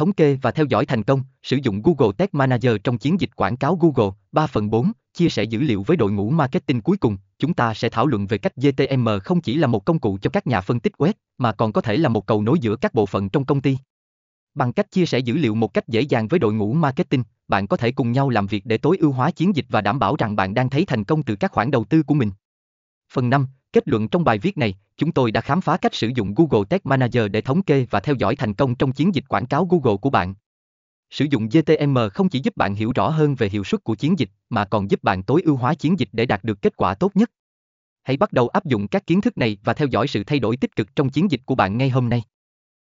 thống kê và theo dõi thành công, sử dụng Google Tag Manager trong chiến dịch quảng cáo Google. 3 phần 4, chia sẻ dữ liệu với đội ngũ marketing cuối cùng, chúng ta sẽ thảo luận về cách GTM không chỉ là một công cụ cho các nhà phân tích web, mà còn có thể là một cầu nối giữa các bộ phận trong công ty. Bằng cách chia sẻ dữ liệu một cách dễ dàng với đội ngũ marketing, bạn có thể cùng nhau làm việc để tối ưu hóa chiến dịch và đảm bảo rằng bạn đang thấy thành công từ các khoản đầu tư của mình. Phần 5, kết luận trong bài viết này, chúng tôi đã khám phá cách sử dụng Google Tag Manager để thống kê và theo dõi thành công trong chiến dịch quảng cáo Google của bạn. Sử dụng GTM không chỉ giúp bạn hiểu rõ hơn về hiệu suất của chiến dịch, mà còn giúp bạn tối ưu hóa chiến dịch để đạt được kết quả tốt nhất. Hãy bắt đầu áp dụng các kiến thức này và theo dõi sự thay đổi tích cực trong chiến dịch của bạn ngay hôm nay.